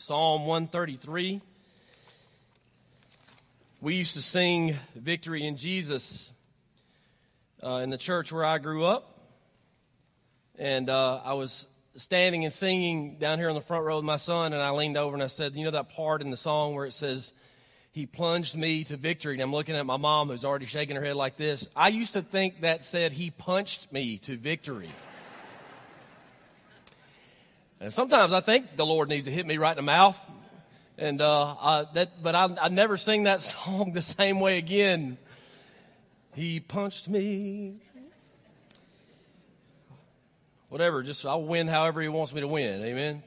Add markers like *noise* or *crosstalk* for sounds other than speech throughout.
Psalm 133. We used to sing Victory in Jesus uh, in the church where I grew up. And uh, I was standing and singing down here on the front row with my son, and I leaned over and I said, You know that part in the song where it says, He plunged me to victory? And I'm looking at my mom who's already shaking her head like this. I used to think that said, He punched me to victory. And sometimes I think the Lord needs to hit me right in the mouth. And uh, I, that, but I, I never sing that *laughs* song the same way again. He punched me. Whatever, just I'll win however He wants me to win. Amen.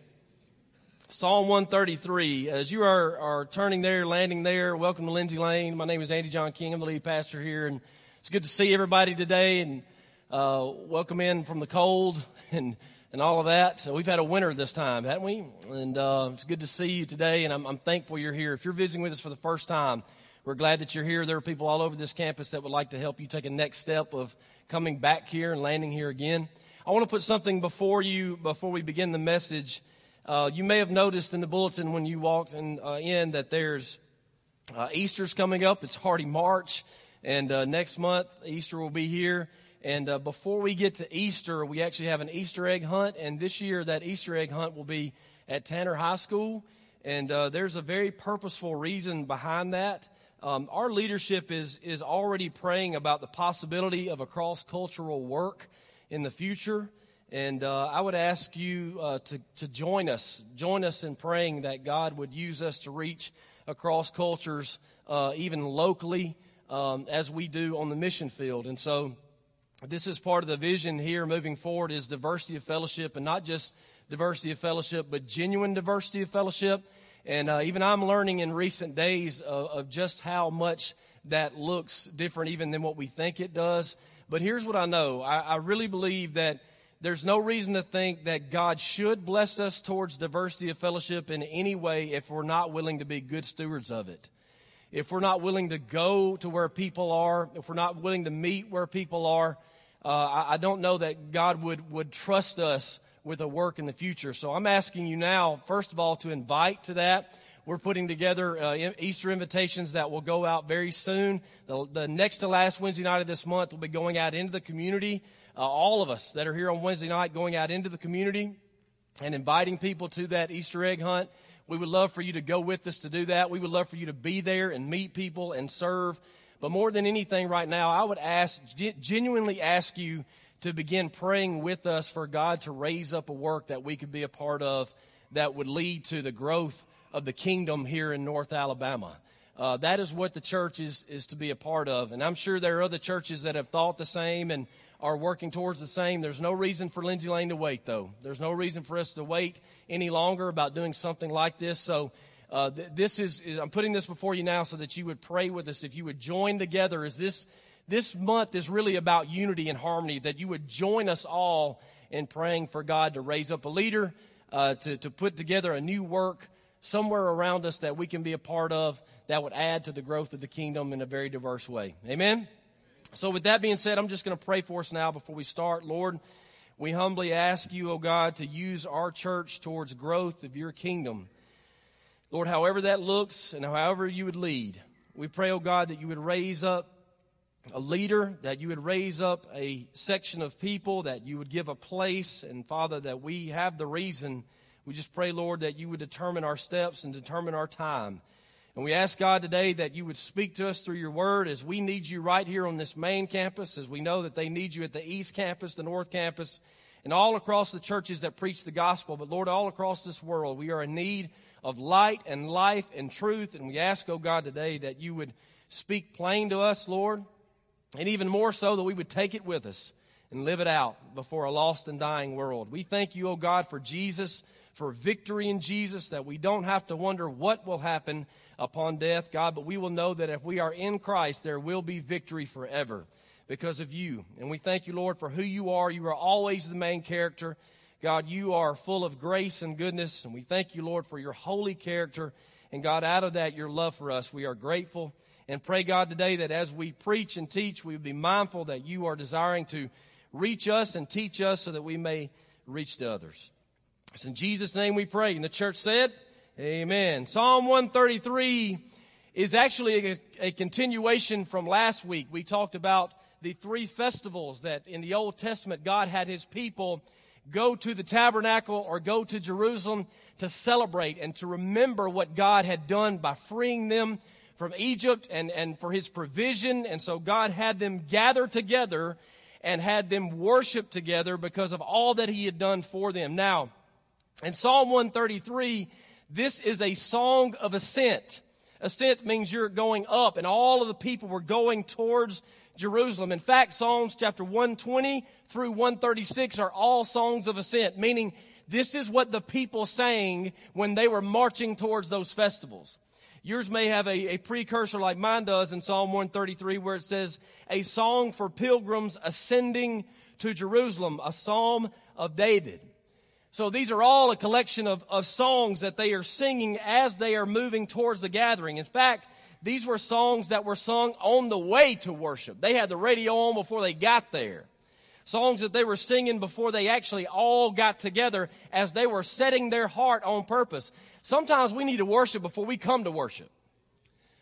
Psalm 133. As you are, are turning there, landing there, welcome to Lindsay Lane. My name is Andy John King. I'm the lead pastor here, and it's good to see everybody today and uh, welcome in from the cold *laughs* and and all of that. So we've had a winter this time, haven't we? And uh, it's good to see you today, and I'm, I'm thankful you're here. If you're visiting with us for the first time, we're glad that you're here. There are people all over this campus that would like to help you take a next step of coming back here and landing here again. I want to put something before you before we begin the message. Uh, you may have noticed in the bulletin when you walked in, uh, in that there's uh, Easter's coming up. It's Hardy March, and uh, next month Easter will be here. And uh, before we get to Easter, we actually have an Easter egg hunt. And this year, that Easter egg hunt will be at Tanner High School. And uh, there's a very purposeful reason behind that. Um, our leadership is, is already praying about the possibility of a cross cultural work in the future. And uh, I would ask you uh, to, to join us, join us in praying that God would use us to reach across cultures, uh, even locally, um, as we do on the mission field. And so, this is part of the vision here moving forward is diversity of fellowship and not just diversity of fellowship but genuine diversity of fellowship. And uh, even i'm learning in recent days of, of, just how much that looks different even than what we think it does. But here's what i know. I, I really believe that there's no reason to think that god should bless us towards diversity of fellowship in any way if we're not willing to be good stewards of it. If we're not willing to go to where people are if we're not willing to meet where people are uh, I, I don't know that God would, would trust us with a work in the future. So I'm asking you now, first of all, to invite to that. We're putting together uh, Easter invitations that will go out very soon. The, the, next to last Wednesday night of this month will be going out into the community. Uh, all of us that are here on Wednesday night going out into the community and inviting people to that Easter egg hunt. We would love for you to go with us to do that. We would love for you to be there and meet people and serve. But more than anything right now, I would ask, genuinely ask you to begin praying with us for God to raise up a work that we could be a part of that would lead to the growth of the kingdom here in North Alabama. Uh, that is what the church is, is to be a part of. And I'm sure there are other churches that have thought the same and are working towards the same. There's no reason for Lindsay Lane to wait, though. There's no reason for us to wait any longer about doing something like this. So uh, th- this is, is, I'm putting this before you now so that you would pray with us. If you would join together, as this, this month is really about unity and harmony, that you would join us all in praying for God to raise up a leader, uh, to, to put together a new work somewhere around us that we can be a part of that would add to the growth of the kingdom in a very diverse way. Amen? So, with that being said, I'm just going to pray for us now before we start. Lord, we humbly ask you, O oh God, to use our church towards growth of your kingdom. Lord, however that looks and however you would lead, we pray, oh God, that you would raise up a leader, that you would raise up a section of people, that you would give a place, and Father, that we have the reason. We just pray, Lord, that you would determine our steps and determine our time. And we ask God today that you would speak to us through your word as we need you right here on this main campus, as we know that they need you at the east campus, the north campus, and all across the churches that preach the gospel. But Lord, all across this world, we are in need of light and life and truth. And we ask, oh God, today that you would speak plain to us, Lord, and even more so that we would take it with us and live it out before a lost and dying world. We thank you, oh God, for Jesus, for victory in Jesus, that we don't have to wonder what will happen upon death, God, but we will know that if we are in Christ, there will be victory forever because of you. And we thank you, Lord, for who you are. You are always the main character. God, you are full of grace and goodness, and we thank you, Lord, for your holy character. And God, out of that, your love for us, we are grateful. And pray, God, today that as we preach and teach, we would be mindful that you are desiring to reach us and teach us so that we may reach to others. It's in Jesus' name we pray. And the church said, Amen. Psalm 133 is actually a, a, continuation from last week. We talked about the three festivals that in the Old Testament God had his people go to the tabernacle or go to Jerusalem to celebrate and to remember what God had done by freeing them from Egypt and, and for his provision. And so God had them gather together and had them worship together because of all that he had done for them. Now, in Psalm 133, this is a song of ascent. Ascent means you're going up, and all of the people were going towards Jerusalem. In fact, Psalms chapter 120 through 136 are all songs of ascent, meaning this is what the people sang when they were marching towards those festivals. Yours may have a, a precursor like mine does in Psalm 133 where it says, a song for pilgrims ascending to Jerusalem, a psalm of David. So these are all a collection of, of songs that they are singing as they are moving towards the gathering. In fact, these were songs that were sung on the way to worship. They had the radio on before they got there. Songs that they were singing before they actually all got together as they were setting their heart on purpose. Sometimes we need to worship before we come to worship.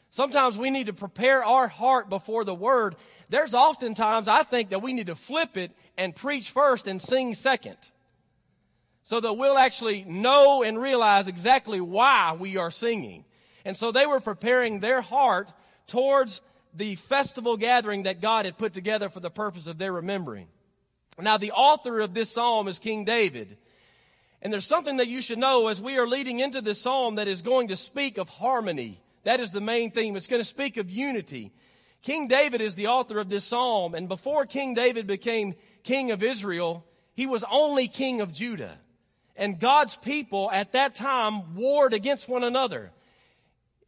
Sometimes we need to prepare our heart before the word. There's oftentimes I think that we need to flip it and preach first and sing second. So that we'll actually know and realize exactly why we are singing. And so they were preparing their heart towards the festival gathering that God had put together for the purpose of their remembering. Now, the author of this psalm is King David. And there's something that you should know as we are leading into this psalm that is going to speak of harmony. That is the main theme. It's going to speak of unity. King David is the author of this psalm. And before King David became king of Israel, he was only king of Judah. And God's people at that time warred against one another.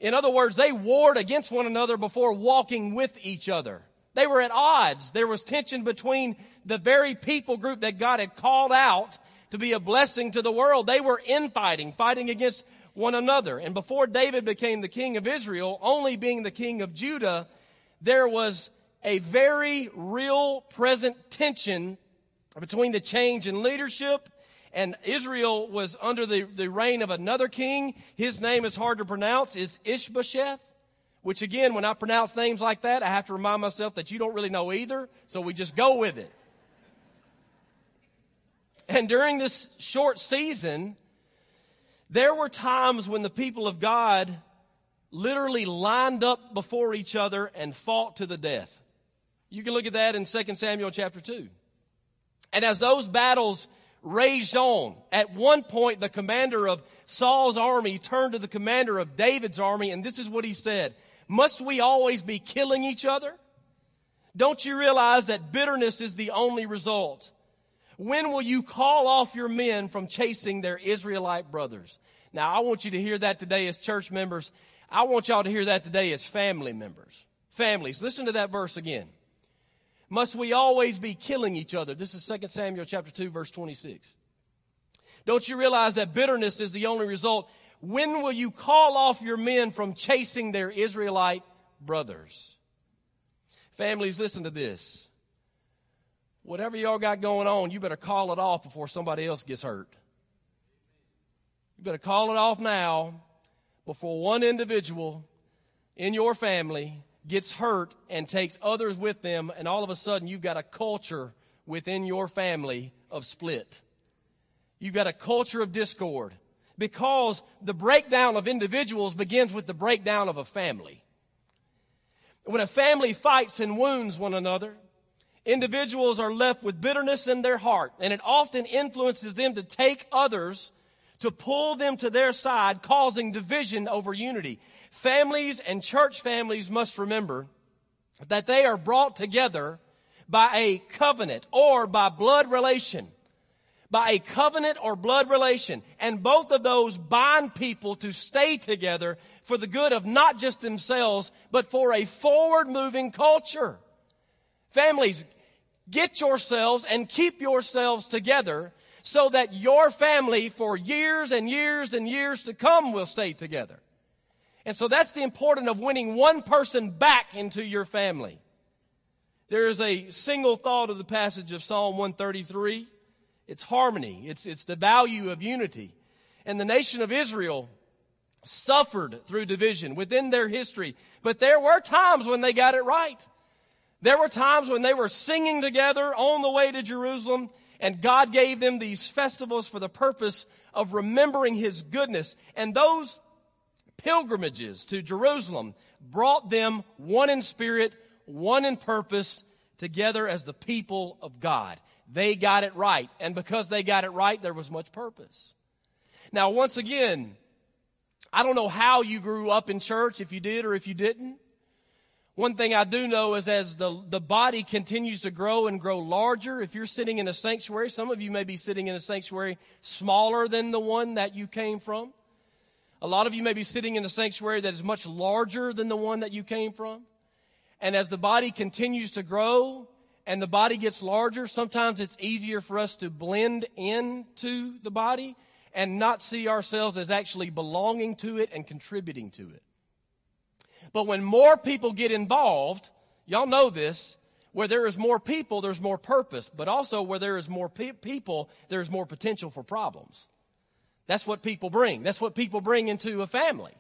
In other words, they warred against one another before walking with each other. They were at odds. There was tension between the very people group that God had called out to be a blessing to the world. They were infighting, fighting against one another. And before David became the king of Israel, only being the king of Judah, there was a very real present tension between the change in leadership and Israel was under the, the reign of another king. His name is hard to pronounce, is Ishbosheth. Which again, when I pronounce names like that, I have to remind myself that you don't really know either, so we just go with it. And during this short season, there were times when the people of God literally lined up before each other and fought to the death. You can look at that in 2 Samuel chapter 2. And as those battles raged on, at one point the commander of Saul's army turned to the commander of David's army, and this is what he said must we always be killing each other? Don't you realize that bitterness is the only result? When will you call off your men from chasing their Israelite brothers? Now, I want you to hear that today as church members. I want y'all to hear that today as family members. Families, listen to that verse again. Must we always be killing each other? This is 2 Samuel chapter 2 verse 26. Don't you realize that bitterness is the only result? When will you call off your men from chasing their Israelite brothers? Families, listen to this. Whatever y'all got going on, you better call it off before somebody else gets hurt. You better call it off now before one individual in your family gets hurt and takes others with them, and all of a sudden you've got a culture within your family of split. You've got a culture of discord because the breakdown of individuals begins with the breakdown of a family. When a family fights and wounds one another, individuals are left with bitterness in their heart, and it often influences them to take others to pull them to their side, causing division over unity. Families and church families must remember that they are brought together by a covenant or by blood relation by a covenant or blood relation. And both of those bind people to stay together for the good of not just themselves, but for a forward moving culture. Families, get yourselves and keep yourselves together so that your family for years and years and years to come will stay together. And so that's the importance of winning one person back into your family. There is a single thought of the passage of Psalm 133 it's harmony. It's, it's the value of unity. And the nation of Israel suffered through division within their history, but there were times when they got it right. There were times when they were singing together on the way to Jerusalem, and God gave them these festivals for the purpose of remembering His goodness. And those pilgrimages to Jerusalem brought them one in spirit, one in purpose, together as the people of God. They got it right. And because they got it right, there was much purpose. Now, once again, I don't know how you grew up in church, if you did or if you didn't. One thing I do know is as the, the body continues to grow and grow larger, if you're sitting in a sanctuary, some of you may be sitting in a sanctuary smaller than the one that you came from. A lot of you may be sitting in a sanctuary that is much larger than the one that you came from. And as the body continues to grow and the body gets larger, sometimes it's easier for us to blend into the body and not see ourselves as actually belonging to it and contributing to it. But when more people get involved, y'all know this, where there is more people, there's more purpose, but also where there is more pe- people, there's more potential for problems. That's what people bring. That's what people bring into a family.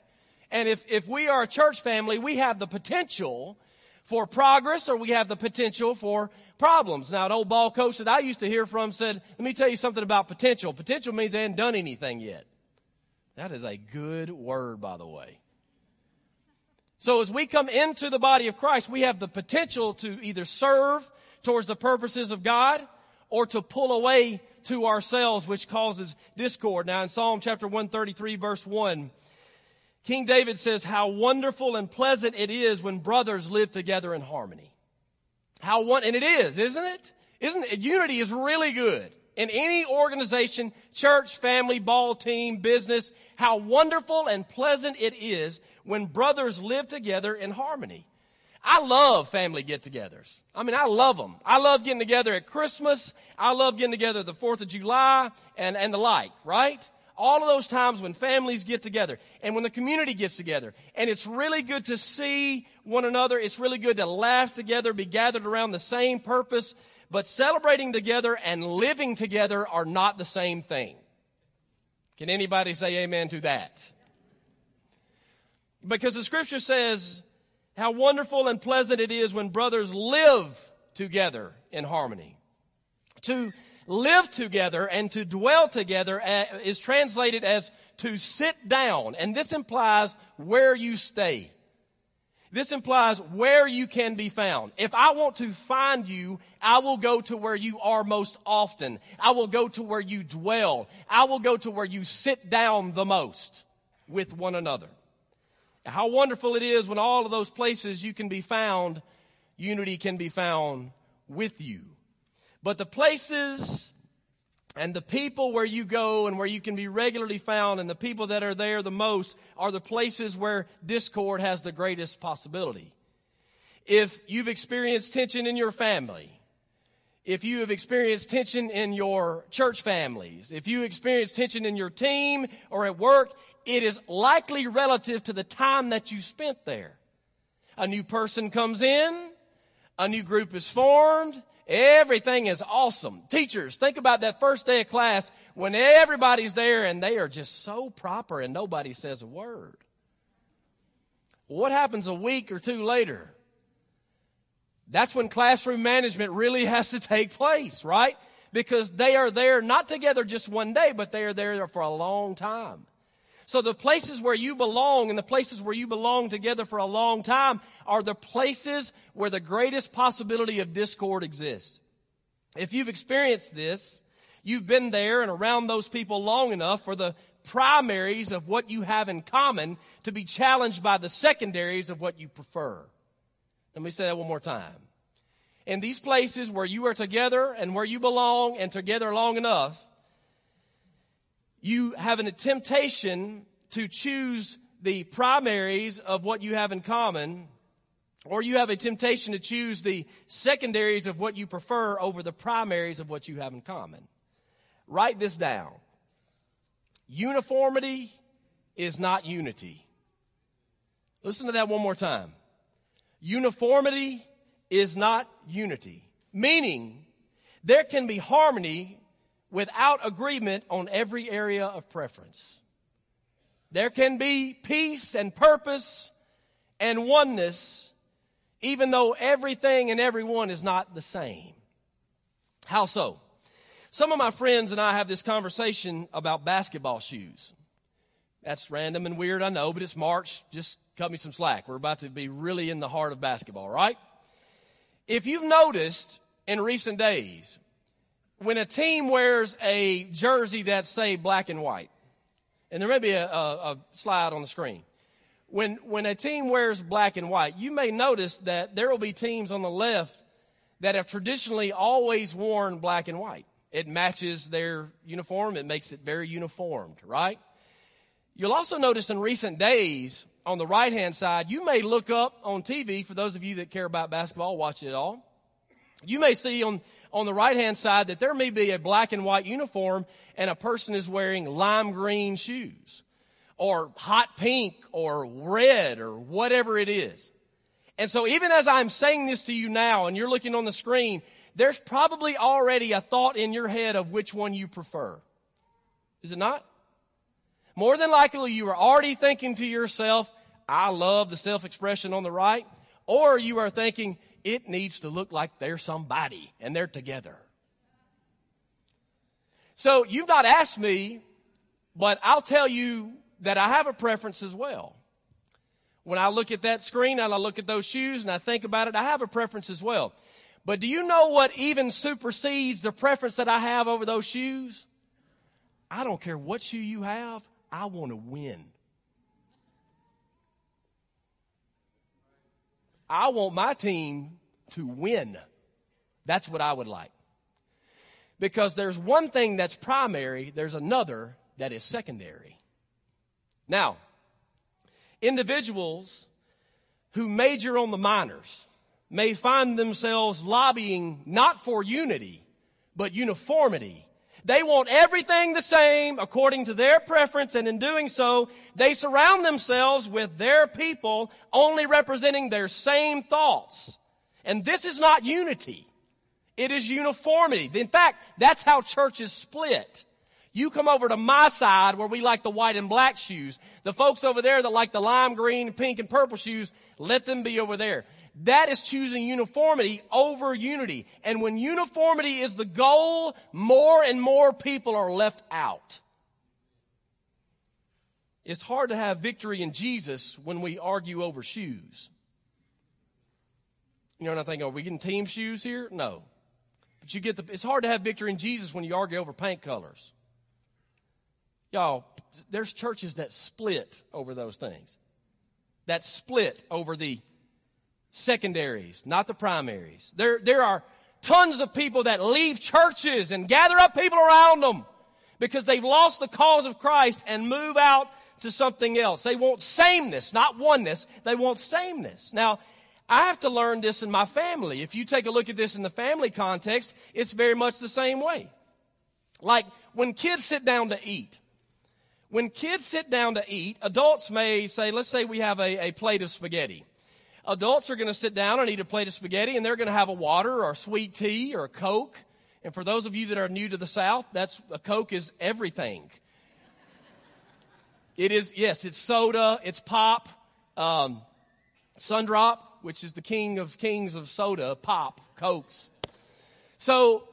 And if, if we are a church family, we have the potential for progress or we have the potential for problems. Now, an old ball coach that I used to hear from said, let me tell you something about potential. Potential means they hadn't done anything yet. That is a good word, by the way. So as we come into the body of Christ, we have the potential to either serve towards the purposes of God or to pull away to ourselves, which causes discord. Now in Psalm chapter 133 verse 1, King David says, how wonderful and pleasant it is when brothers live together in harmony. How one, and it is, isn't it? Isn't it? Unity is really good. In any organization, church, family, ball team, business, how wonderful and pleasant it is when brothers live together in harmony. I love family get-togethers. I mean, I love them. I love getting together at Christmas. I love getting together the 4th of July and, and the like, right? all of those times when families get together and when the community gets together. And it's really good to see one another. It's really good to laugh together, be gathered around the same purpose. But celebrating together and living together are not the same thing. Can anybody say amen to that? Because the scripture says how wonderful and pleasant it is when brothers live together in harmony. To live together and to dwell together uh, is translated as to sit down. And this implies where you stay. This implies where you can be found. If I want to find you, I will go to where you are most often. I will go to where you dwell. I will go to where you sit down the most with one another. How wonderful it is when all of those places you can be found, unity can be found with you. But the places and the people where you go and where you can be regularly found and the people that are there the most are the places where discord has the greatest possibility. If you've experienced tension in your family, if you have experienced tension in your church families, if you experience tension in your team or at work, it is likely relative to the time that you spent there. A new person comes in, a new group is formed, Everything is awesome. Teachers, think about that first day of class when everybody's there and they are just so proper and nobody says a word. What happens a week or two later? That's when classroom management really has to take place, right? Because they are there not together just one day, but they are there for a long time. So the places where you belong and the places where you belong together for a long time are the places where the greatest possibility of discord exists. If you've experienced this, you've been there and around those people long enough for the primaries of what you have in common to be challenged by the secondaries of what you prefer. Let me say that one more time. In these places where you are together and where you belong and together long enough, you have a temptation to choose the primaries of what you have in common, or you have a temptation to choose the secondaries of what you prefer over the primaries of what you have in common. Write this down. Uniformity is not unity. Listen to that one more time. Uniformity is not unity. Meaning, there can be harmony without agreement on every area of preference. there can be peace and purpose and oneness, even though everything and everyone is not the same. How so? Some of my friends and I have this conversation about basketball shoes. That's random and weird, I know, but it's March. Just cut me some slack. We're about to be really in the heart of basketball, right? If you've noticed in recent days, when a team wears a jersey that's, say, black and white, and there may be a, a, a slide on the screen. When, when a team wears black and white, you may notice that there will be teams on the left that have traditionally always worn black and white. It matches their uniform. It makes it very uniformed, right? You'll also notice in recent days on the right hand side, you may look up on TV, for those of you that care about basketball, watch it all. You may see on, on the right hand side that there may be a black and white uniform and a person is wearing lime green shoes or hot pink or red or whatever it is. And so even as I'm saying this to you now and you're looking on the screen, there's probably already a thought in your head of which one you prefer. Is it not? More than likely you are already thinking to yourself, I love the self-expression on the right, or you are thinking, it needs to look like they're somebody and they're together. So you've not asked me, but I'll tell you that I have a preference as well. When I look at that screen and I look at those shoes and I think about it, I have a preference as well. But do you know what even supersedes the preference that I have over those shoes? I don't care what shoe you have, I want to win. I want my team to win. That's what I would like. Because there's one thing that's primary, there's another that is secondary. Now, individuals who major on the minors may find themselves lobbying not for unity, but uniformity they want everything the same according to their preference, and in doing so, they surround themselves with their people only representing their same thoughts. And this is not unity. It is uniformity. In fact, that's how churches split. You come over to my side where we like the white and black shoes. The folks over there that like the lime green, pink, and purple shoes, let them be over there. That is choosing uniformity over unity. And when uniformity is the goal, more and more people are left out. It's hard to have victory in Jesus when we argue over shoes. You know, and I think, are we getting team shoes here? No. But you get the, it's hard to have victory in Jesus when you argue over paint colors. Y'all, there's churches that split over those things. That split over the secondaries, not the primaries. There, there are tons of people that leave churches and gather up people around them because they've lost the cause of Christ and move out to something else. They want sameness, not oneness. They want sameness. Now, I have to learn this in my family. If you take a look at this in the family context, it's very much the same way. Like when kids sit down to eat, when kids sit down to eat, adults may say, let's say we have a, a plate of spaghetti adults are going to sit down and eat a plate of spaghetti and they're going to have a water or sweet tea or a Coke. And for those of you that are new to the South, that's a Coke is everything. It is, yes, it's soda, it's pop, um, Sundrop, which is the king of kings of soda, pop, Cokes. So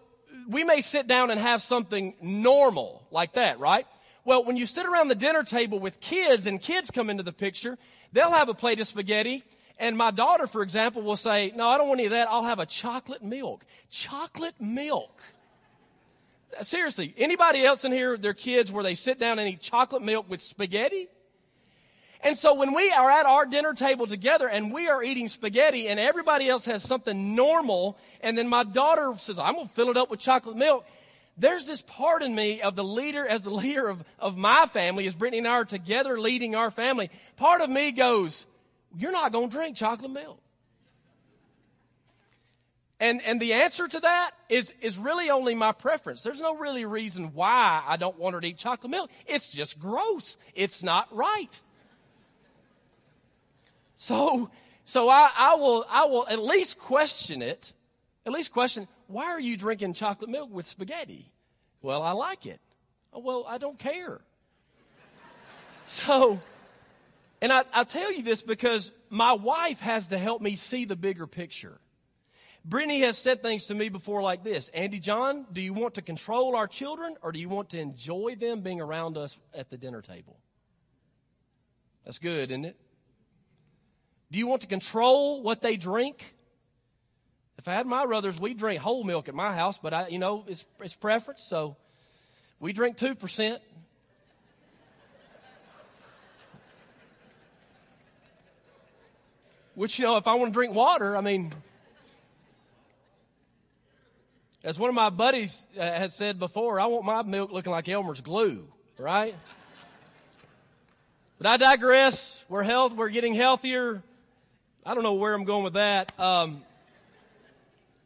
we may sit down and have something normal like that, right? Well, when you sit around the dinner table with kids and kids come into the picture, they'll have a plate of spaghetti and my daughter, for example, will say, no, I don't want any of that. I'll have a chocolate milk. Chocolate milk. Seriously, anybody else in here, their kids, where they sit down and eat chocolate milk with spaghetti? And so when we are at our dinner table together and we are eating spaghetti and everybody else has something normal, and then my daughter says, I'm going to fill it up with chocolate milk. There's this part in me of the leader, as the leader of, of my family, as Brittany and I are together leading our family. Part of me goes, you're not going to drink chocolate milk. And, and the answer to that is, is really only my preference. There's no really reason why I don't want her to eat chocolate milk. It's just gross. It's not right. So, so I, I will, I will at least question it. At least question, why are you drinking chocolate milk with spaghetti? Well, I like it. Well, I don't care. So, and I, I tell you this because my wife has to help me see the bigger picture. Brittany has said things to me before like this Andy John, do you want to control our children or do you want to enjoy them being around us at the dinner table? That's good, isn't it? Do you want to control what they drink? If I had my brothers, we drink whole milk at my house, but I, you know, it's, it's preference, so we drink 2%. Which, you know, if I want to drink water, I mean, as one of my buddies uh, has said before, I want my milk looking like Elmer's glue, right? but I digress. We're health. We're getting healthier. I don't know where I'm going with that. Um,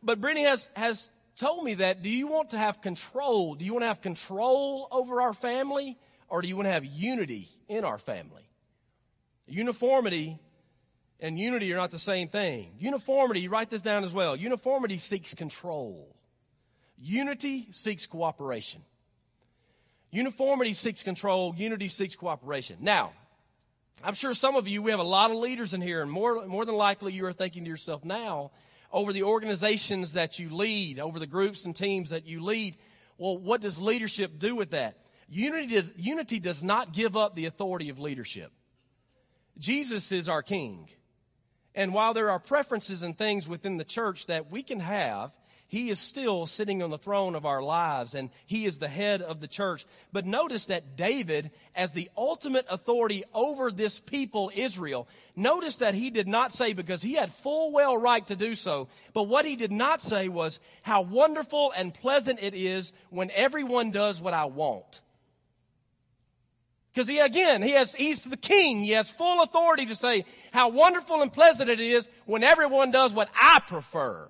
but Brittany has has told me that. Do you want to have control? Do you want to have control over our family, or do you want to have unity in our family? Uniformity and unity are not the same thing. Uniformity, write this down as well. Uniformity seeks control. Unity seeks cooperation. Uniformity seeks control. Unity seeks cooperation. Now, I'm sure some of you, we have a lot of leaders in here, and more, more than likely you are thinking to yourself now over the organizations that you lead, over the groups and teams that you lead. Well, what does leadership do with that? Unity does, unity does not give up the authority of leadership. Jesus is our king. And while there are preferences and things within the church that we can have, he is still sitting on the throne of our lives and he is the head of the church. But notice that David, as the ultimate authority over this people, Israel, notice that he did not say, because he had full well right to do so, but what he did not say was, how wonderful and pleasant it is when everyone does what I want. Because he, again, he has, he's the king. He has full authority to say how wonderful and pleasant it is when everyone does what I prefer.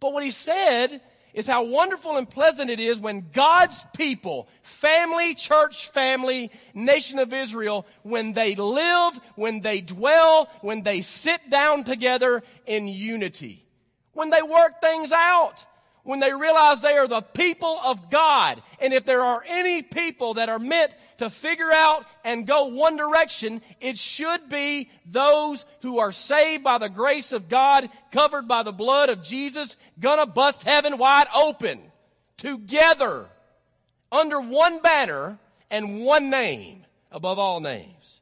But what he said is how wonderful and pleasant it is when God's people, family, church family, nation of Israel, when they live, when they dwell, when they sit down together in unity. When they work things out when they realize they are the people of God. And if there are any people that are meant to figure out and go one direction, it should be those who are saved by the grace of God, covered by the blood of Jesus, gonna bust heaven wide open together under one banner and one name above all names.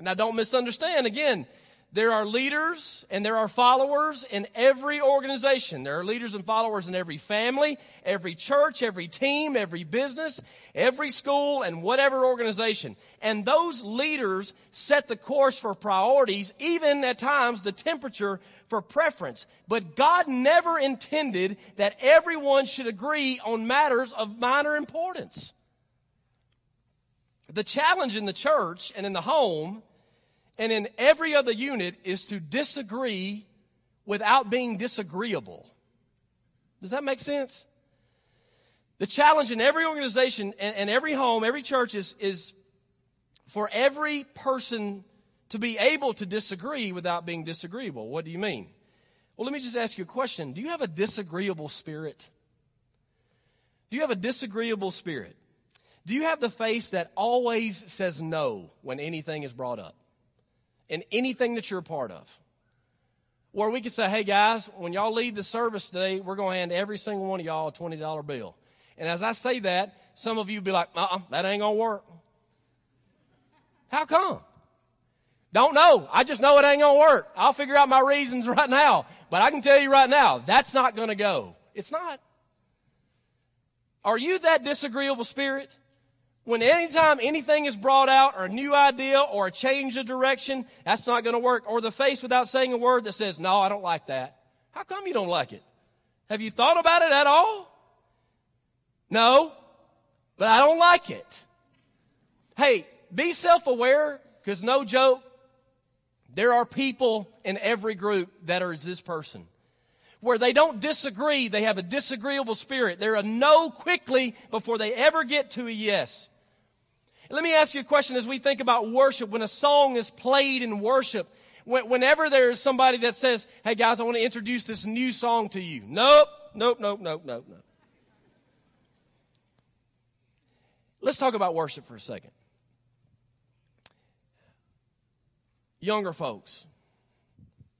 Now don't misunderstand again. There are leaders and there are followers in every organization. There are leaders and followers in every family, every church, every team, every business, every school, and whatever organization. And those leaders set the course for priorities, even at times the temperature for preference. But God never intended that everyone should agree on matters of minor importance. The challenge in the church and in the home and in every other unit is to disagree without being disagreeable. Does that make sense? The challenge in every organization and, and every home, every church is, is for every person to be able to disagree without being disagreeable. What do you mean? Well, let me just ask you a question. Do you have a disagreeable spirit? Do you have a disagreeable spirit? Do you have the face that always says no when anything is brought up? In anything that you're a part of. Where we could say, hey guys, when y'all leave the service today, we're going to hand every single one of y'all a $20 bill. And as I say that, some of you be like, uh uh that ain't going to work. How come? Don't know. I just know it ain't going to work. I'll figure out my reasons *laughs* right now. But I can tell you right now, that's not going to go. It's not. Are you that disagreeable spirit? When anytime anything is brought out or a new idea or a change of direction, that's not going to work. Or the face without saying a word that says, no, I don't like that. How come you don't like it? Have you thought about it at all? No, but I don't like it. Hey, be self-aware because no joke, there are people in every group that are this person. Where they don't disagree, they have a disagreeable spirit. They're a no quickly before they ever get to a yes. Let me ask you a question as we think about worship. When a song is played in worship, whenever there's somebody that says, hey guys, I want to introduce this new song to you. Nope, nope, nope, nope, nope, nope. Let's talk about worship for a second. younger folks.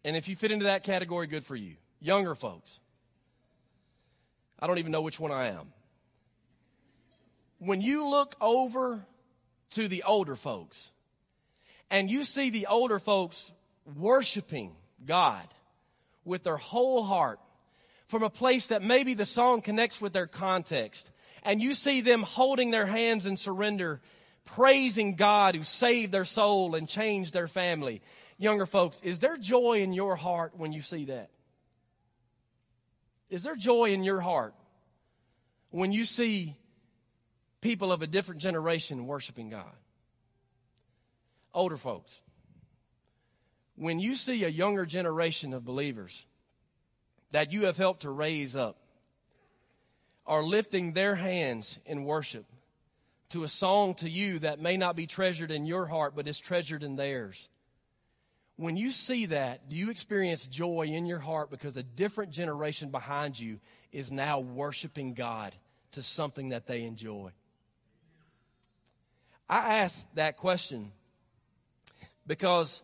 And if you fit into that category, good for you. Younger folks. I don't even know which one I am. When you look over to the older folks and you see the older folks worshiping God with their whole heart from a place that maybe the song connects with their context, and you see them holding their hands in surrender, praising God who saved their soul and changed their family. Younger folks, is there joy in your heart when you see that? Is there joy in your heart when you see people of a different generation worshiping God? Older folks, when you see a younger generation of believers that you have helped to raise up are lifting their hands in worship to a song to you that may not be treasured in your heart, but is treasured in theirs. When you see that, do you experience joy in your heart because a different generation behind you is now worshiping God to something that they enjoy? I ask that question because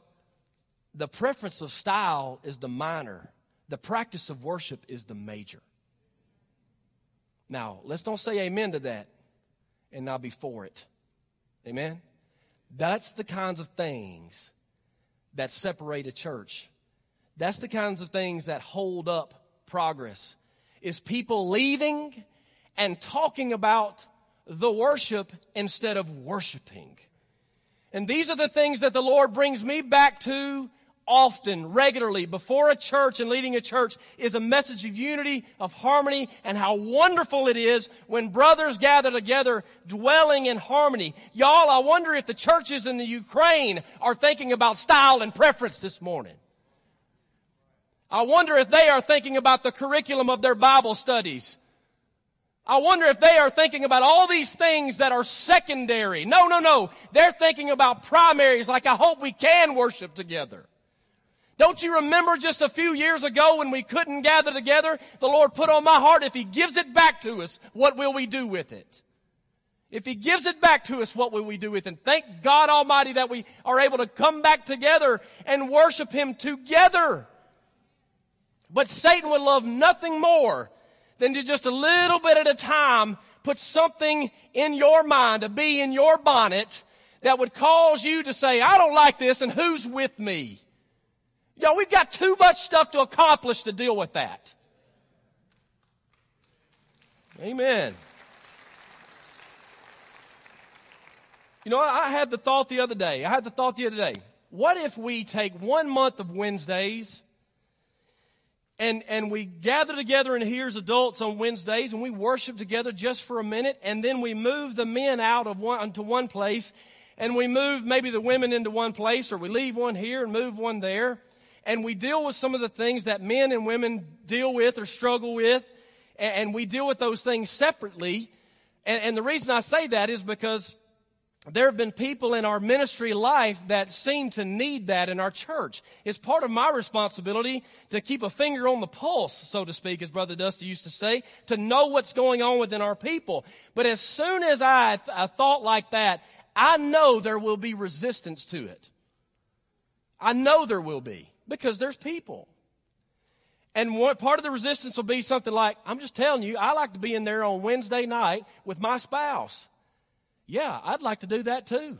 the preference of style is the minor, the practice of worship is the major. Now, let's don't say amen to that and not be for it. Amen? That's the kinds of things that separate a church. That's the kinds of things that hold up progress. Is people leaving and talking about the worship instead of worshiping. And these are the things that the Lord brings me back to often, regularly, before a church and leading a church is a message of unity, of harmony, and how wonderful it is when brothers gather together dwelling in harmony. Y'all, I wonder if the churches in the Ukraine are thinking about style and preference this morning. I wonder if they are thinking about the curriculum of their Bible studies. I wonder if they are thinking about all these things that are secondary. No, no, no. They're thinking about primaries like I hope we can worship together. Don't you remember just a few years ago when we couldn't gather together? The Lord put on my heart, if He gives it back to us, what will we do with it? If He gives it back to us, what will we do with it? And thank God Almighty that we are able to come back together and worship Him together. But Satan would love nothing more than to just a little bit at a time put something in your mind, a bee in your bonnet that would cause you to say, I don't like this and who's with me? Yo, we've got too much stuff to accomplish to deal with that. Amen. You know, I had the thought the other day. I had the thought the other day. What if we take one month of Wednesdays and, and we gather together in here as adults on Wednesdays and we worship together just for a minute and then we move the men out of one, into one place and we move maybe the women into one place or we leave one here and move one there and we deal with some of the things that men and women deal with or struggle with, and we deal with those things separately. And, and the reason I say that is because there have been people in our ministry life that seem to need that in our church. It's part of my responsibility to keep a finger on the pulse, so to speak, as Brother Dusty used to say, to know what's going on within our people. But as soon as I, I thought like that, I know there will be resistance to it. I know there will be. Because there's people. And what, part of the resistance will be something like, I'm just telling you, I like to be in there on Wednesday night with my spouse. Yeah, I'd like to do that too.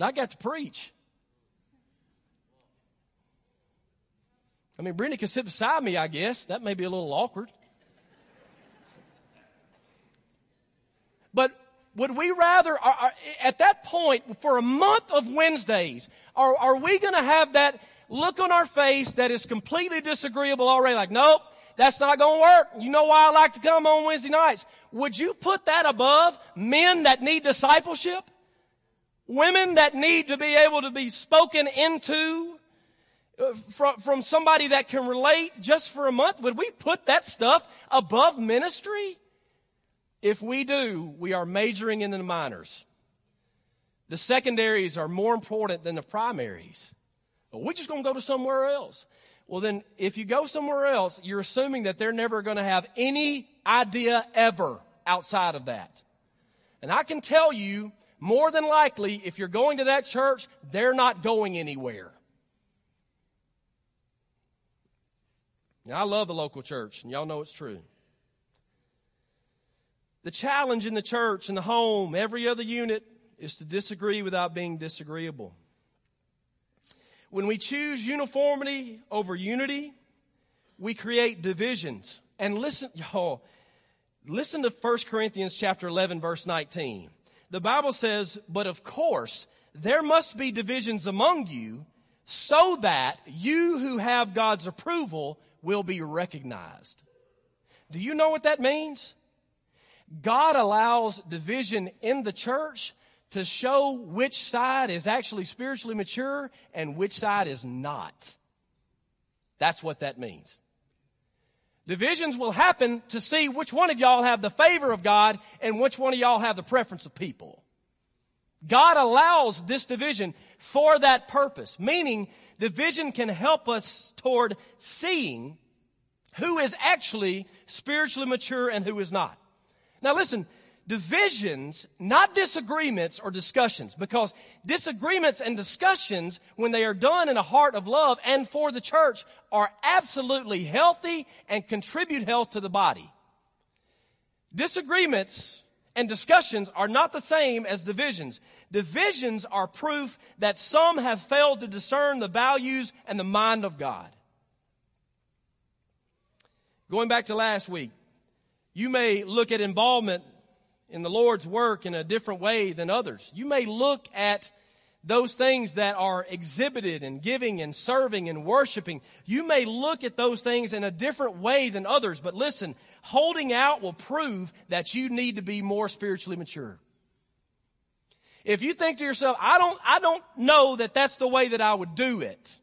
I got to preach. I mean, Brenda can sit beside me, I guess. That may be a little awkward. But would we rather, are, are, at that point, for a month of Wednesdays, are, are we going to have that look on our face that is completely disagreeable already, like, nope, that's not going to work. You know why I like to come on Wednesday nights. Would you put that above men that need discipleship? Women that need to be able to be spoken into uh, from, from somebody that can relate just for a month? Would we put that stuff above ministry? If we do, we are majoring in the minors. The secondaries are more important than the primaries. Well, we're just going to go to somewhere else. Well, then, if you go somewhere else, you're assuming that they're never going to have any idea ever outside of that. And I can tell you more than likely, if you're going to that church, they're not going anywhere. Now, I love the local church, and y'all know it's true. The challenge in the church, in the home, every other unit is to disagree without being disagreeable. When we choose uniformity over unity, we create divisions. And listen, *laughs* y'all, listen to 1 Corinthians chapter 11 verse 19. The Bible says, but of course, there must be divisions among you so that you who have God's approval will be recognized. Do you know what that means? God allows division in the church to show which side is actually spiritually mature and which side is not. That's what that means. Divisions will happen to see which one of y'all have the favor of God and which one of y'all have the preference of people. God allows this division for that purpose, meaning division can help us toward seeing who is actually spiritually mature and who is not. Now listen, divisions, not disagreements or discussions, because disagreements and discussions, when they are done in a heart of love and for the church, are absolutely healthy and contribute health to the body. Disagreements and discussions are not the same as divisions. Divisions are proof that some have failed to discern the values and the mind of God. Going back to last week, you may look at involvement in the Lord's work in a different way than others. You may look at those things that are exhibited and giving and serving and worshiping. You may look at those things in a different way than others, but listen, holding out will prove that you need to be more spiritually mature. If you think to yourself, I don't, I don't know that that's the way that I would do it.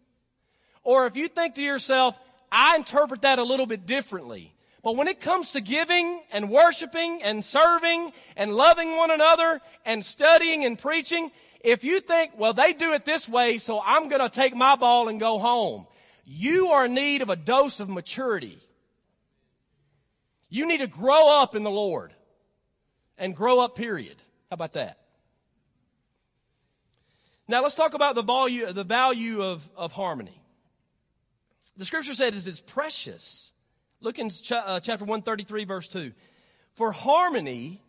Or if you think to yourself, I interpret that a little bit differently. But when it comes to giving and worshiping and serving and loving one another and studying and preaching, if you think, well, they do it this way, so I'm going to take my ball and go home, you are in need of a dose of maturity. You need to grow up in the Lord and grow up, period. How about that? Now let's talk about the value, the value of, of harmony. The scripture says it's precious Look in ch- uh, chapter 133, verse 2. For harmony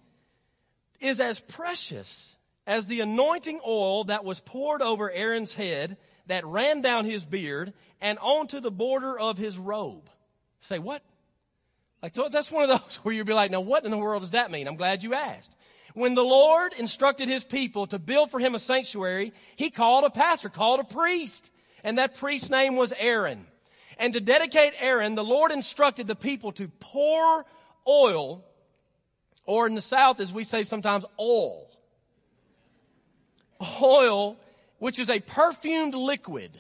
is as precious as the anointing oil that was poured over Aaron's head, that ran down his beard, and onto the border of his robe. Say, what? Like, that's one of those *laughs* where you'd be like, now what in the world does that mean? I'm glad you asked. When the Lord instructed his people to build for him a sanctuary, he called a pastor, called a priest. And that priest's name was Aaron. And to dedicate Aaron, the Lord instructed the people to pour oil, or in the South, as we say sometimes, oil. Oil, which is a perfumed liquid,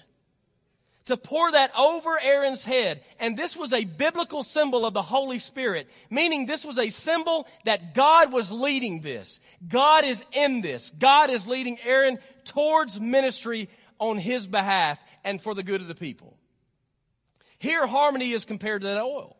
to pour that over Aaron's head. And this was a biblical symbol of the Holy Spirit, meaning this was a symbol that God was leading this. God is in this. God is leading Aaron towards ministry on his behalf and for the good of the people. Here, harmony is compared to that oil.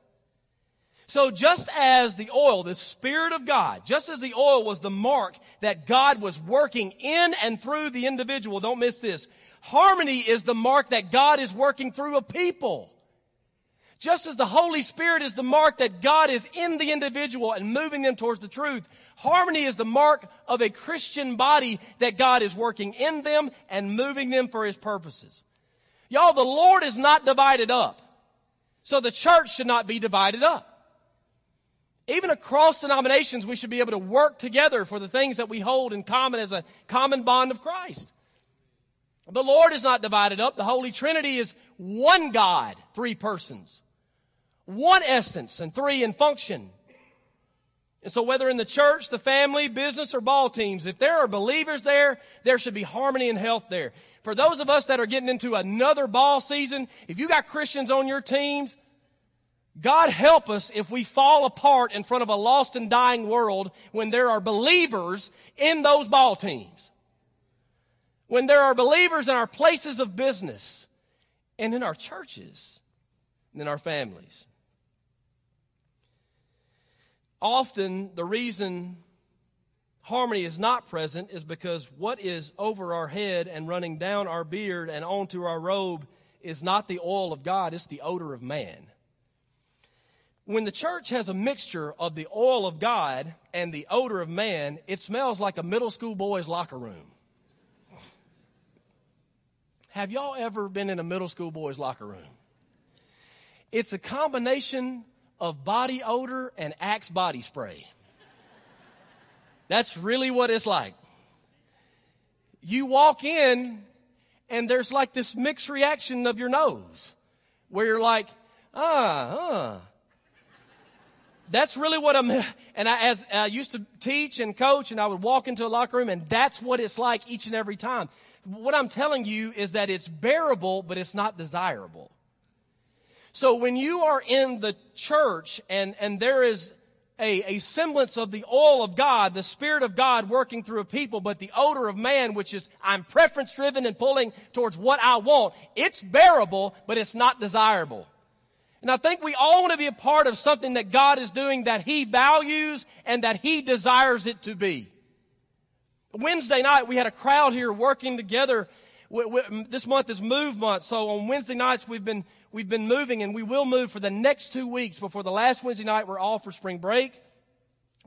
So just as the oil, the Spirit of God, just as the oil was the mark that God was working in and through the individual, don't miss this. Harmony is the mark that God is working through a people. Just as the Holy Spirit is the mark that God is in the individual and moving them towards the truth, harmony is the mark of a Christian body that God is working in them and moving them for His purposes. Y'all, the Lord is not divided up. So the church should not be divided up. Even across denominations, we should be able to work together for the things that we hold in common as a common bond of Christ. The Lord is not divided up. The Holy Trinity is one God, three persons, one essence, and three in function. And so whether in the church, the family, business, or ball teams, if there are believers there, there should be harmony and health there. For those of us that are getting into another ball season, if you got Christians on your teams, God help us if we fall apart in front of a lost and dying world when there are believers in those ball teams. When there are believers in our places of business and in our churches and in our families. Often the reason harmony is not present is because what is over our head and running down our beard and onto our robe is not the oil of God, it's the odor of man. When the church has a mixture of the oil of God and the odor of man, it smells like a middle school boy's locker room. Have y'all ever been in a middle school boy's locker room? It's a combination of body odor and Axe body spray. That's really what it's like. You walk in and there's like this mixed reaction of your nose where you're like, ah, ah. That's really what I'm, and I, as I used to teach and coach and I would walk into a locker room and that's what it's like each and every time. What I'm telling you is that it's bearable, but it's not desirable. So when you are in the church and, and there is a, a semblance of the oil of God, the Spirit of God working through a people, but the odor of man, which is I'm preference driven and pulling towards what I want, it's bearable, but it's not desirable. And I think we all want to be a part of something that God is doing that He values and that He desires it to be. Wednesday night, we had a crowd here working together. This month is Move Month, so on Wednesday nights we've been we've been moving and we will move for the next two weeks before the last Wednesday night we're off for spring break.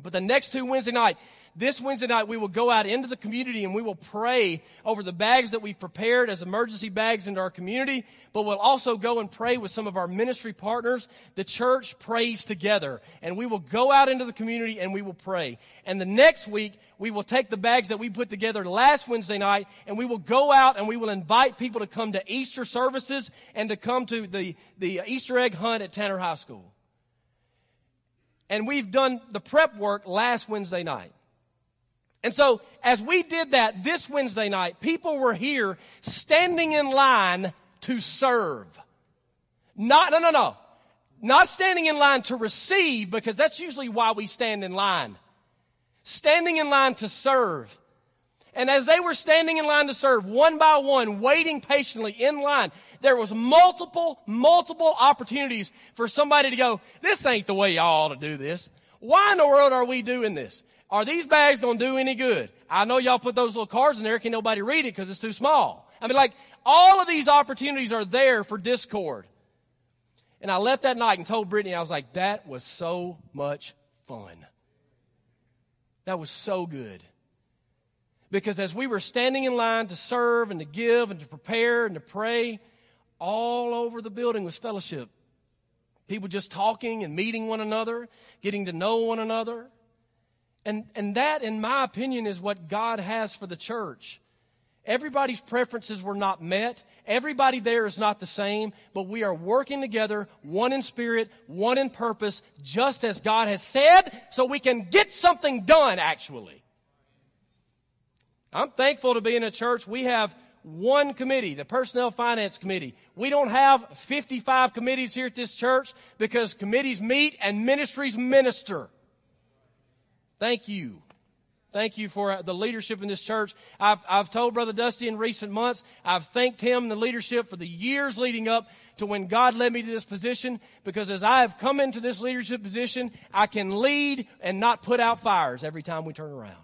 But the next two Wednesday night, this Wednesday night, we will go out into the community and we will pray over the bags that we've prepared as emergency bags into our community. But we'll also go and pray with some of our ministry partners. The church prays together and we will go out into the community and we will pray. And the next week, we will take the bags that we put together last Wednesday night and we will go out and we will invite people to come to Easter services and to come to the, the Easter egg hunt at Tanner High School. And we've done the prep work last Wednesday night. And so, as we did that this Wednesday night, people were here standing in line to serve. Not, no, no, no. Not standing in line to receive, because that's usually why we stand in line. Standing in line to serve. And as they were standing in line to serve, one by one, waiting patiently in line, there was multiple, multiple opportunities for somebody to go, this ain't the way y'all ought to do this. Why in the world are we doing this? Are these bags going to do any good? I know y'all put those little cards in there. Can nobody read it because it's too small? I mean, like, all of these opportunities are there for discord. And I left that night and told Brittany, I was like, that was so much fun. That was so good. Because as we were standing in line to serve and to give and to prepare and to pray, all over the building was fellowship. People just talking and meeting one another, getting to know one another. And, and that, in my opinion, is what God has for the church. Everybody's preferences were not met. Everybody there is not the same, but we are working together, one in spirit, one in purpose, just as God has said, so we can get something done, actually. I'm thankful to be in a church. We have one committee, the Personnel Finance Committee. We don't have 55 committees here at this church because committees meet and ministries minister. Thank you. Thank you for uh, the leadership in this church. I've, I've told Brother Dusty in recent months, I've thanked him and the leadership for the years leading up to when God led me to this position because as I have come into this leadership position, I can lead and not put out fires every time we turn around.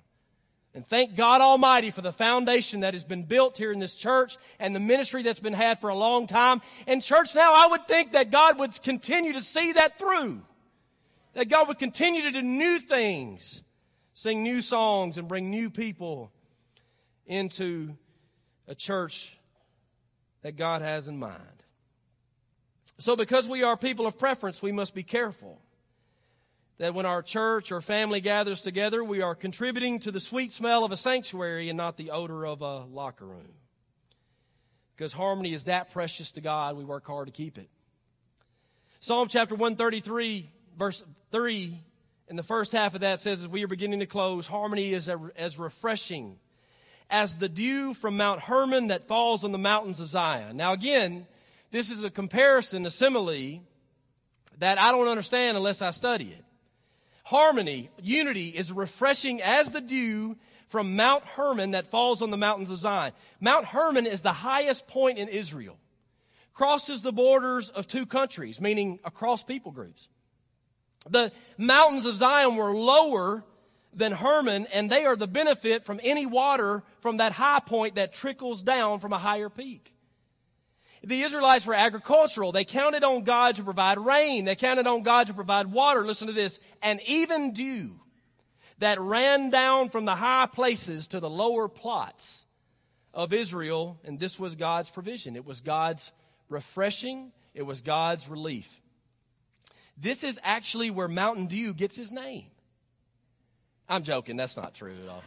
And thank God Almighty for the foundation that has been built here in this church and the ministry that's been had for a long time. And church now, I would think that God would continue to see that through. That God would continue to do new things, sing new songs and bring new people into a church that God has in mind. So because we are people of preference, we must be careful that when our church or family gathers together, we are contributing to the sweet smell of a sanctuary and not the odor of a locker room. Because harmony is that precious to God, we work hard to keep it. Psalm chapter 133, verse 3, in the first half of that says, as we are beginning to close, harmony is as refreshing as the dew from Mount Hermon that falls on the mountains of Zion. Now again, this is a comparison, a simile, that I don't understand unless I study it. Harmony, unity is refreshing as the dew from Mount Hermon that falls on the mountains of Zion. Mount Hermon is the highest point in Israel. Crosses the borders of two countries, meaning across people groups. The mountains of Zion were lower than Hermon, and they are the benefit from any water from that high point that trickles down from a higher peak. The Israelites were agricultural. They counted on God to provide rain. They counted on God to provide water. Listen to this. And even dew that ran down from the high places to the lower plots of Israel. And this was God's provision. It was God's refreshing. It was God's relief. This is actually where Mountain Dew gets his name. I'm joking. That's not true at all.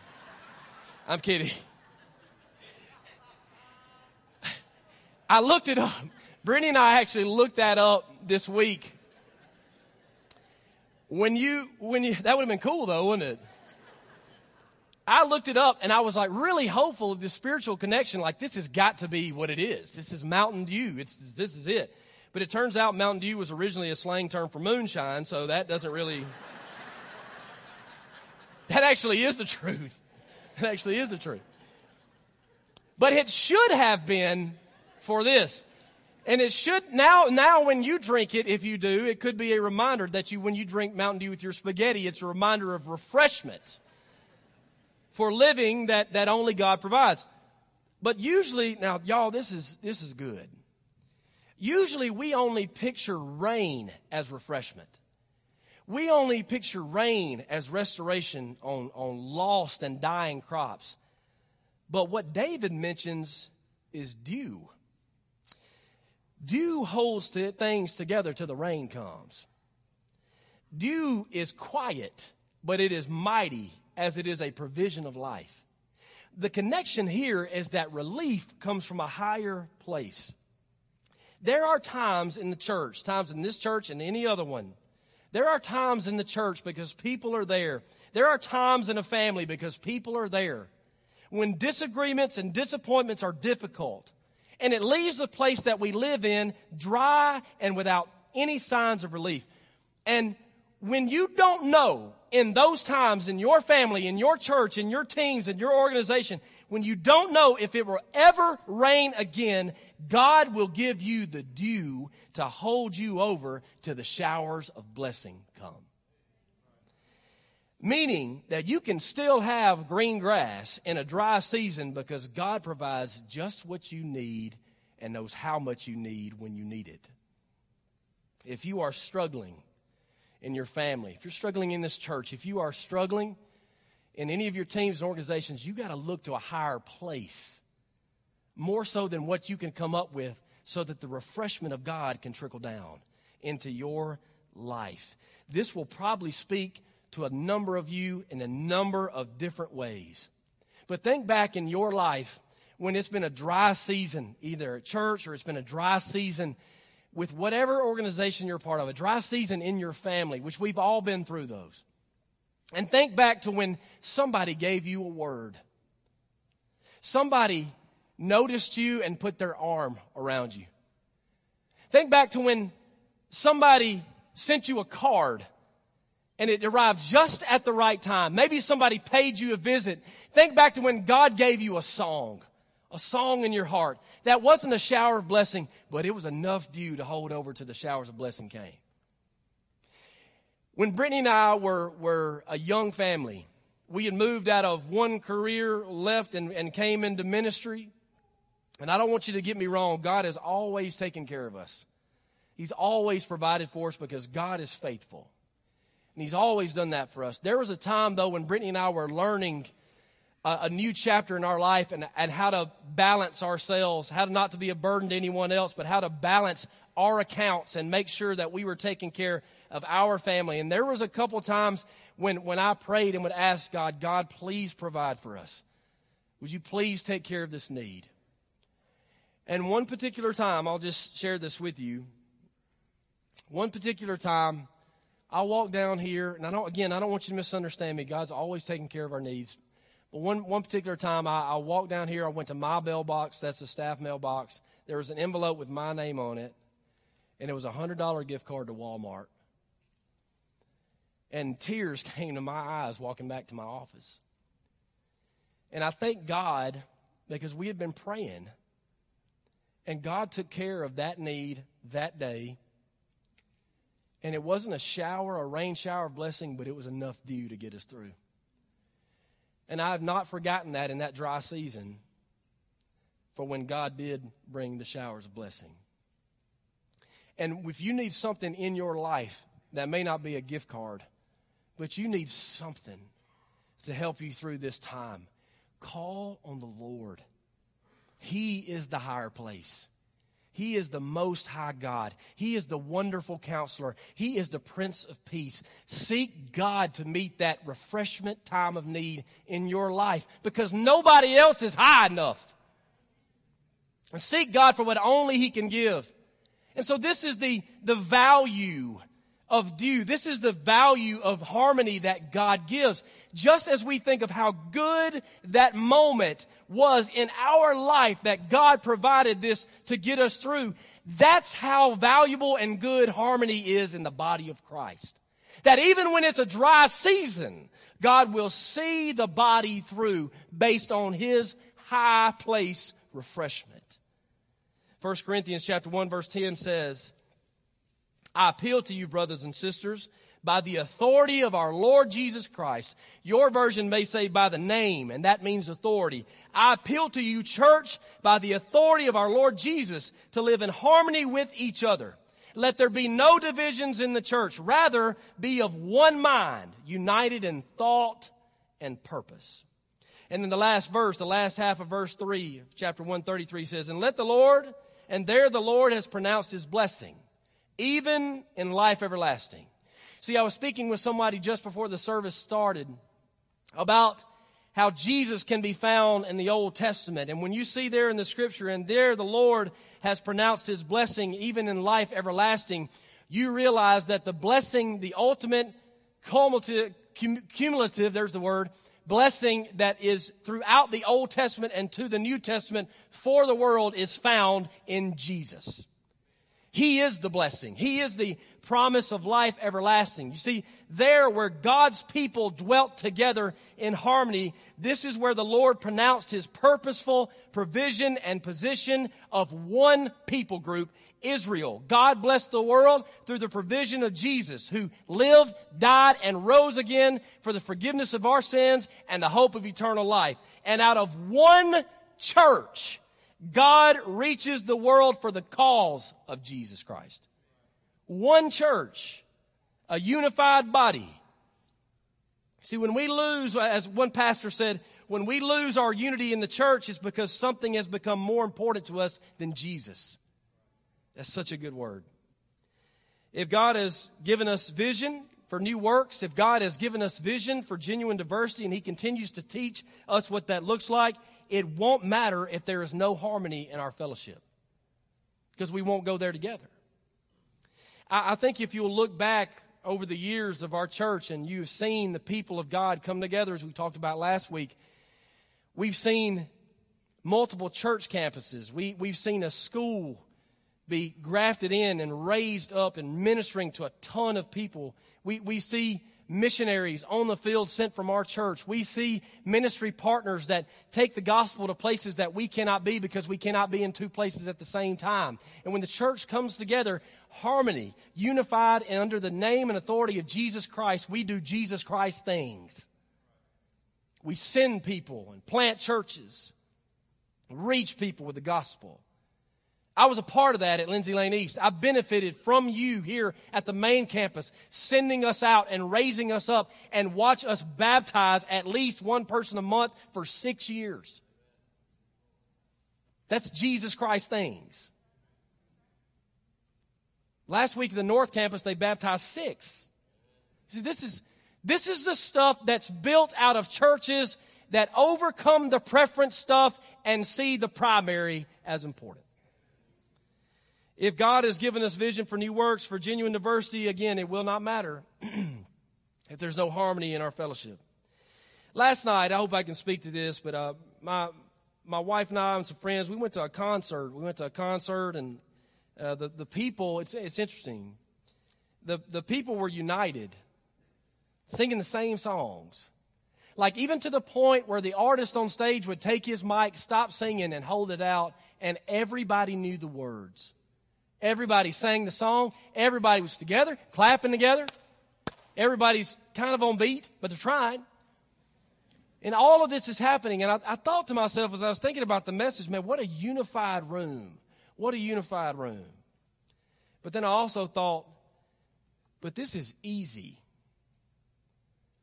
I'm kidding. I looked it up. Brittany and I actually looked that up this week. When you, when you, that would have been cool though, wouldn't it? I looked it up and I was like really hopeful of this spiritual connection. Like this has got to be what it is. This is Mountain Dew. It's, this is it. But it turns out Mountain Dew was originally a slang term for moonshine, so that doesn't really. that actually is the truth. *laughs* That actually is the truth. But it should have been for this. And it should now, now when you drink it, if you do, it could be a reminder that you, when you drink Mountain Dew with your spaghetti, it's a reminder of refreshment for living that, that only God provides. But usually, now y'all, this is, this is good. Usually we only picture rain as refreshment. We only picture rain as restoration on, on lost and dying crops. But what David mentions is dew. Dew holds things together till the rain comes. Dew is quiet, but it is mighty as it is a provision of life. The connection here is that relief comes from a higher place. There are times in the church, times in this church and any other one, there are times in the church because people are there. There are times in a family because people are there. When disagreements and disappointments are difficult, and it leaves the place that we live in dry and without any signs of relief. And when you don't know in those times in your family, in your church, in your teams, in your organization, when you don't know if it will ever rain again, God will give you the dew to hold you over to the showers of blessing come. Meaning that you can still have green grass in a dry season because God provides just what you need and knows how much you need when you need it. If you are struggling in your family, if you're struggling in this church, if you are struggling in any of your teams and organizations, you got to look to a higher place. More so than what you can come up with so that the refreshment of God can trickle down into your life. This will probably speak to a number of you in a number of different ways. But think back in your life when it's been a dry season, either at church or it's been a dry season with whatever organization you're part of, a dry season in your family, which we've all been through those. And think back to when somebody gave you a word. Somebody noticed you and put their arm around you. Think back to when somebody sent you a card and it arrived just at the right time. Maybe somebody paid you a visit. Think back to when God gave you a song, a song in your heart. That wasn't a shower of blessing, but it was enough dew to hold over to the showers of blessing came. When Brittany and I were, were a young family, we had moved out of one career, left, and, and came into ministry. And I don't want you to get me wrong, God has always taken care of us. He's always provided for us because God is faithful. And He's always done that for us. There was a time, though, when Brittany and I were learning a, a new chapter in our life and, and how to balance ourselves, how to not to be a burden to anyone else, but how to balance our accounts and make sure that we were taking care of our family. And there was a couple times when, when I prayed and would ask God, God, please provide for us. Would you please take care of this need? And one particular time, I'll just share this with you. One particular time, I walked down here, and I don't, again, I don't want you to misunderstand me. God's always taking care of our needs. One, one particular time, I, I walked down here, I went to my mailbox, that's the staff mailbox. There was an envelope with my name on it, and it was a $100 gift card to Walmart. And tears *laughs* came to my eyes walking back to my office. And I thank God because we had been praying, and God took care of that need that day and it wasn't a shower, a rain shower of blessing, but it was enough dew to get us through. And I have not forgotten that in that dry season for when God did bring the showers of blessing. And if you need something in your life that may not be a gift card, but you need something to help you through this time, call on the Lord. He is the higher place. He is the most high God. He is the wonderful counselor. He is the Prince of Peace. Seek God to meet that refreshment time of need in your life because nobody else is high enough. And seek God for what only He can give. And so this is the, the value of dew. This is the value of harmony that God gives. Just as we think of how good that moment was in our life that God provided this to get us through, that's how valuable and good harmony is in the body of Christ. That even when it's a dry season, God will see the body through based on His high place refreshment. 1 Corinthians chapter 1 verse 10 says, I appeal to you, brothers and sisters, by the authority of our Lord Jesus Christ. Your version may say by the name, and that means authority. I appeal to you, church, by the authority of our Lord Jesus, to live in harmony with each other. Let there be no divisions in the church. Rather, be of one mind, united in thought and purpose. And then the last verse, the last half of verse 3 of chapter 133 says, And let the Lord, and there the Lord has pronounced his blessing even in life everlasting. See, I was speaking with somebody just before the service started about how Jesus can be found in the Old Testament. And when you see there in the scripture, and there the Lord has pronounced his blessing even in life everlasting, you realize that the blessing, the ultimate cumulative, cumulative there's the word, blessing that is throughout the Old Testament and to the New Testament for the world is found in Jesus. He is the blessing. He is the promise of life everlasting. You see, there where God's people dwelt together in harmony, this is where the Lord pronounced his purposeful provision and position of one people group, Israel. God blessed the world through the provision of Jesus, who lived, died, and rose again for the forgiveness of our sins and the hope of eternal life. And out of one church, God reaches the world for the cause of Jesus Christ. One church, a unified body. See, when we lose, as one pastor said, when we lose our unity in the church, it's because something has become more important to us than Jesus. That's such a good word. If God has given us vision for new works, if God has given us vision for genuine diversity and He continues to teach us what that looks like, it won't matter if there is no harmony in our fellowship because we won't go there together. I, I think if you'll look back over the years of our church and you've seen the people of God come together, as we talked about last week, we've seen multiple church campuses. We, we've seen a school be grafted in and raised up and ministering to a ton of people. We, we see missionaries on the field sent from our church. We see ministry partners that take the gospel to places that we cannot be because we cannot be in two places at the same time. And when the church comes together, harmony, unified and under the name and authority of Jesus Christ, we do Jesus Christ things. We send people and plant churches, reach people with the gospel. I was a part of that at Lindsay Lane East. I benefited from you here at the main campus, sending us out and raising us up and watch us baptize at least one person a month for six years. That's Jesus Christ things. Last week at the North Campus, they baptized six. See, this is, this is the stuff that's built out of churches that overcome the preference stuff and see the primary as important. If God has given us vision for new works, for genuine diversity, again, it will not matter *clears throat* if there's no harmony in our fellowship. Last night, I hope I can speak to this, but uh, my my wife and I and some friends, we went to a concert. We went to a concert, and uh, the the people. It's it's interesting. The the people were united, singing the same songs. Like even to the point where the artist on stage would take his mic, stop singing, and hold it out, and everybody knew the words. Everybody sang the song. Everybody was together, clapping together. Everybody's kind of on beat, but they're trying. And all of this is happening. And I, I thought to myself as I was thinking about the message, man, what a unified room. What a unified room. But then I also thought, but this is easy.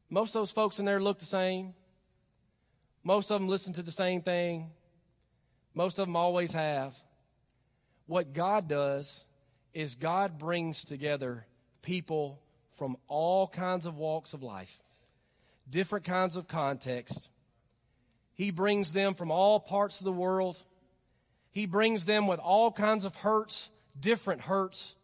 Most of those folks in there look the same. Most of them listen to the same thing. Most of them always have. What God does is God brings together people from all kinds of walks of life, different kinds of contexts. He brings them from all parts of the world. He brings them with all kinds of hurts, different hurts.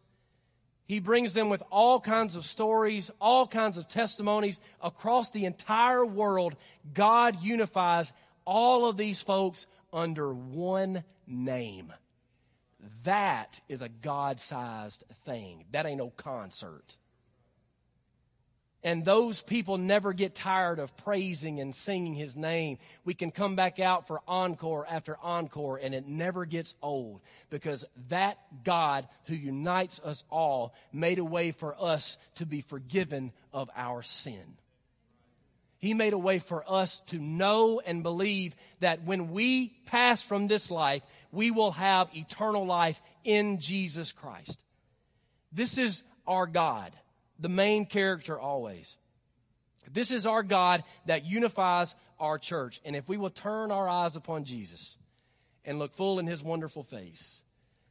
He brings them with all kinds of stories, all kinds of testimonies across the entire world. God unifies all of these folks under one name. That is a God sized thing. That ain't no concert. And those people never get tired of praising and singing his name. We can come back out for encore after encore and it never gets old because that God who unites us all made a way for us to be forgiven of our sin. He made a way for us to know and believe that when we pass from this life, we will have eternal life in Jesus Christ. This is our God the main character always. This is our God that unifies our church. And if we will turn our eyes upon Jesus and look full in his wonderful face,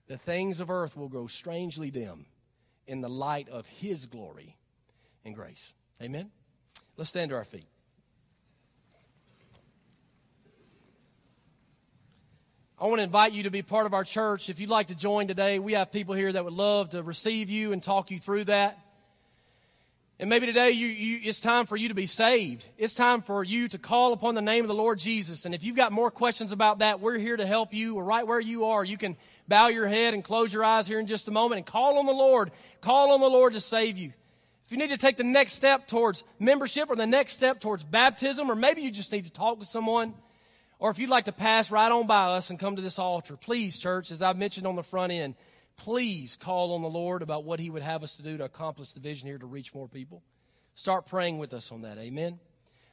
the things of earth will grow strangely dim in the light of his glory and grace. Amen. Let's stand to our feet. I want to invite you to be part of our church. If you'd like to join today, we have people here that would love to receive you and talk you through that. And maybe today you, you, it's time for you to be saved. It's time for you to call upon the name of the Lord Jesus. And if you've got more questions about that, we're here to help you or right where you are. You can bow your head and close your eyes here in just a moment and call on the Lord. Call on the Lord to save you. If you need to take the next step towards membership or the next step towards baptism, or maybe you just need to talk with someone, or if you'd like to pass right on by us and come to this altar, please, church, as I mentioned on the front end, please call on the Lord about what He would have us to do to accomplish the vision here to reach more people. Start praying with us on that. Amen.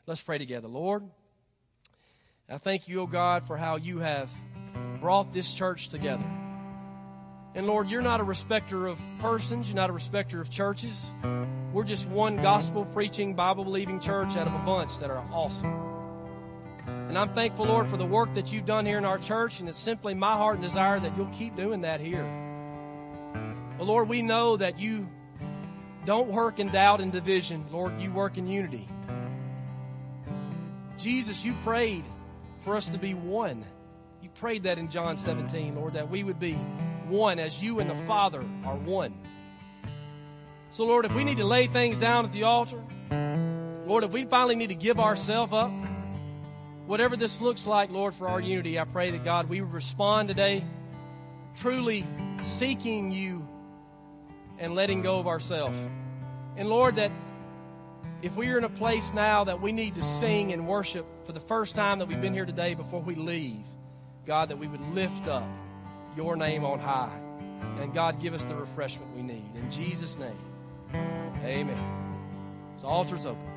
Let's pray together. Lord, I thank you, O oh God, for how you have brought this church together. And Lord, you're not a respecter of persons, you're not a respecter of churches. We're just one gospel preaching, Bible believing church out of a bunch that are awesome. And I'm thankful, Lord, for the work that you've done here in our church, and it's simply my heart and desire that you'll keep doing that here. But Lord, we know that you don't work in doubt and division. Lord, you work in unity. Jesus, you prayed for us to be one. You prayed that in John 17, Lord, that we would be one as you and the Father are one. So, Lord, if we need to lay things down at the altar, Lord, if we finally need to give ourselves up, whatever this looks like, Lord, for our unity, I pray that God, we respond today truly seeking you and letting go of ourselves. And Lord, that if we are in a place now that we need to sing and worship for the first time that we've been here today before we leave, God, that we would lift up your name on high. And God, give us the refreshment we need. In Jesus' name, amen. So, altar's open.